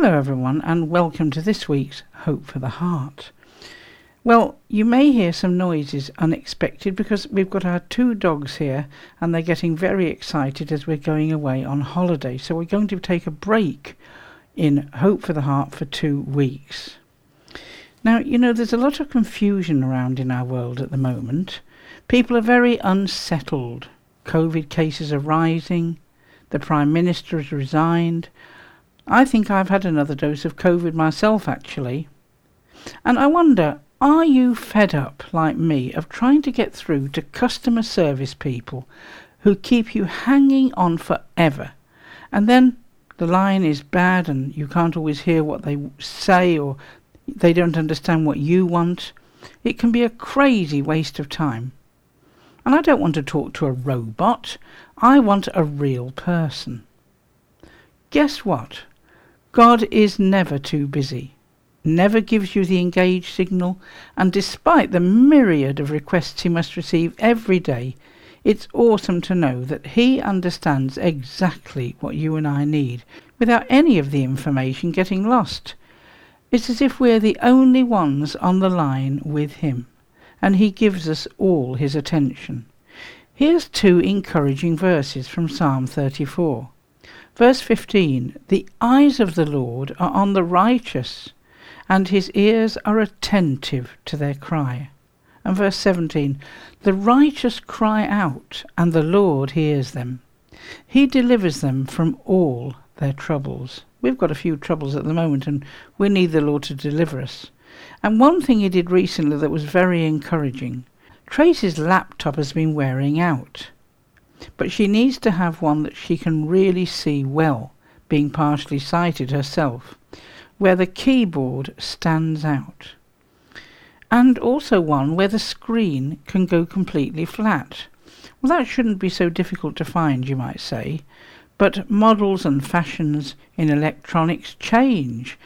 Hello, everyone, and welcome to this week's Hope for the Heart. Well, you may hear some noises unexpected because we've got our two dogs here and they're getting very excited as we're going away on holiday. So we're going to take a break in Hope for the Heart for two weeks. Now, you know, there's a lot of confusion around in our world at the moment. People are very unsettled. COVID cases are rising. The Prime Minister has resigned. I think I've had another dose of COVID myself, actually. And I wonder, are you fed up, like me, of trying to get through to customer service people who keep you hanging on forever? And then the line is bad and you can't always hear what they say or they don't understand what you want. It can be a crazy waste of time. And I don't want to talk to a robot. I want a real person. Guess what? God is never too busy, never gives you the engage signal, and despite the myriad of requests he must receive every day, it's awesome to know that he understands exactly what you and I need without any of the information getting lost. It's as if we're the only ones on the line with him, and he gives us all his attention. Here's two encouraging verses from Psalm 34. Verse 15 The eyes of the Lord are on the righteous, and his ears are attentive to their cry. And verse 17 The righteous cry out, and the Lord hears them. He delivers them from all their troubles. We've got a few troubles at the moment, and we need the Lord to deliver us. And one thing he did recently that was very encouraging Tracy's laptop has been wearing out but she needs to have one that she can really see well, being partially sighted herself, where the keyboard stands out. And also one where the screen can go completely flat. Well, that shouldn't be so difficult to find, you might say, but models and fashions in electronics change,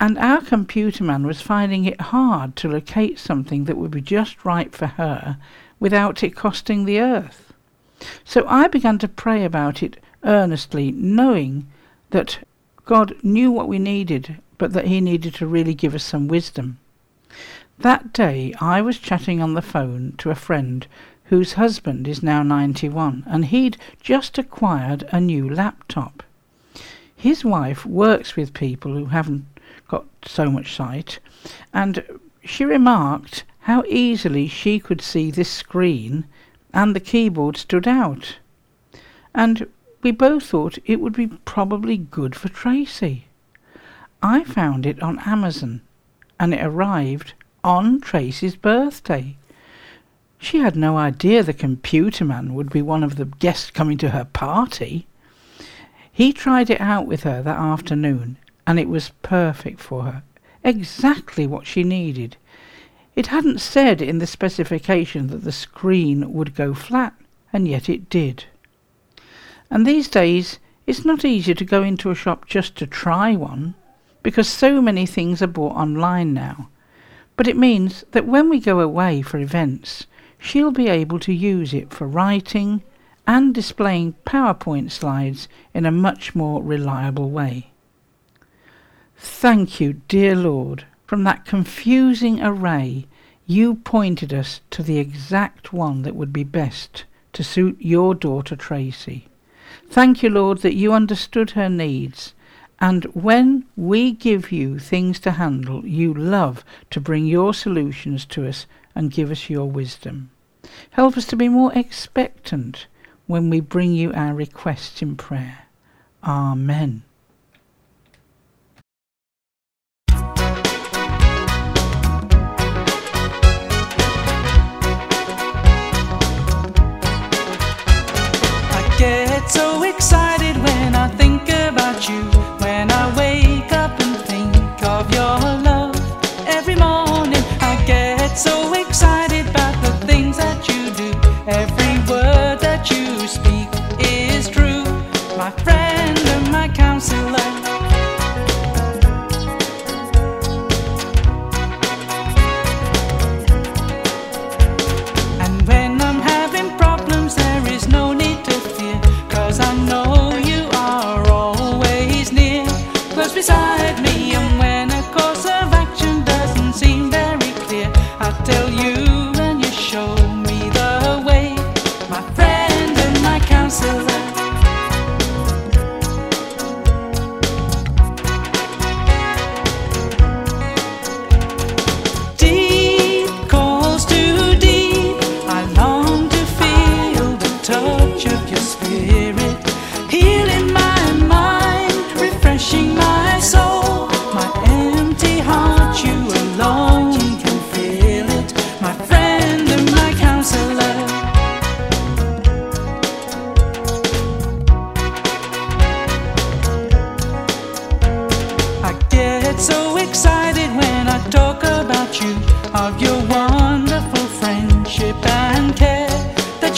and our computer man was finding it hard to locate something that would be just right for her without it costing the earth. So I began to pray about it earnestly, knowing that God knew what we needed, but that He needed to really give us some wisdom. That day I was chatting on the phone to a friend whose husband is now 91, and he'd just acquired a new laptop. His wife works with people who haven't got so much sight, and she remarked how easily she could see this screen and the keyboard stood out. And we both thought it would be probably good for Tracy. I found it on Amazon, and it arrived on Tracy's birthday. She had no idea the computer man would be one of the guests coming to her party. He tried it out with her that afternoon, and it was perfect for her, exactly what she needed. It hadn't said in the specification that the screen would go flat, and yet it did. And these days, it's not easy to go into a shop just to try one, because so many things are bought online now. But it means that when we go away for events, she'll be able to use it for writing and displaying PowerPoint slides in a much more reliable way. Thank you, dear Lord, from that confusing array, you pointed us to the exact one that would be best to suit your daughter Tracy. Thank you, Lord, that you understood her needs. And when we give you things to handle, you love to bring your solutions to us and give us your wisdom. Help us to be more expectant when we bring you our requests in prayer. Amen. friend.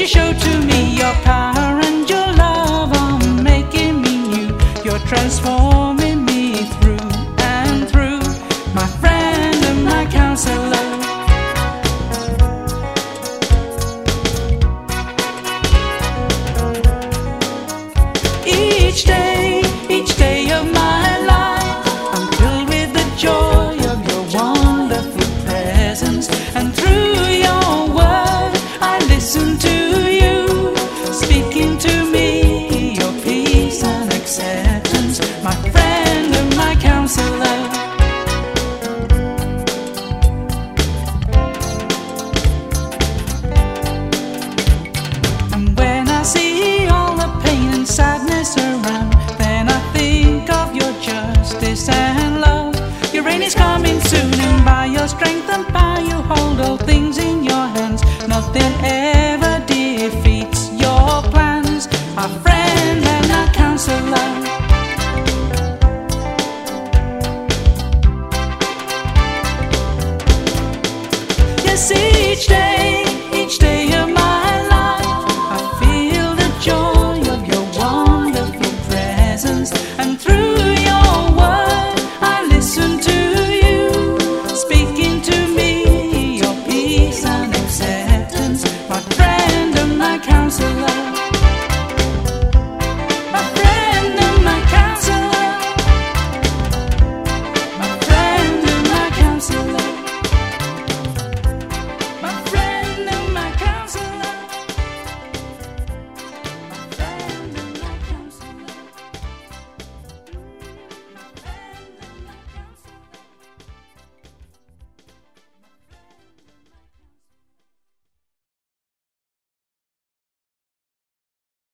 you show to me your power and your love I'm making me new. You're transforming me through and through, my friend and my counselor. Each day.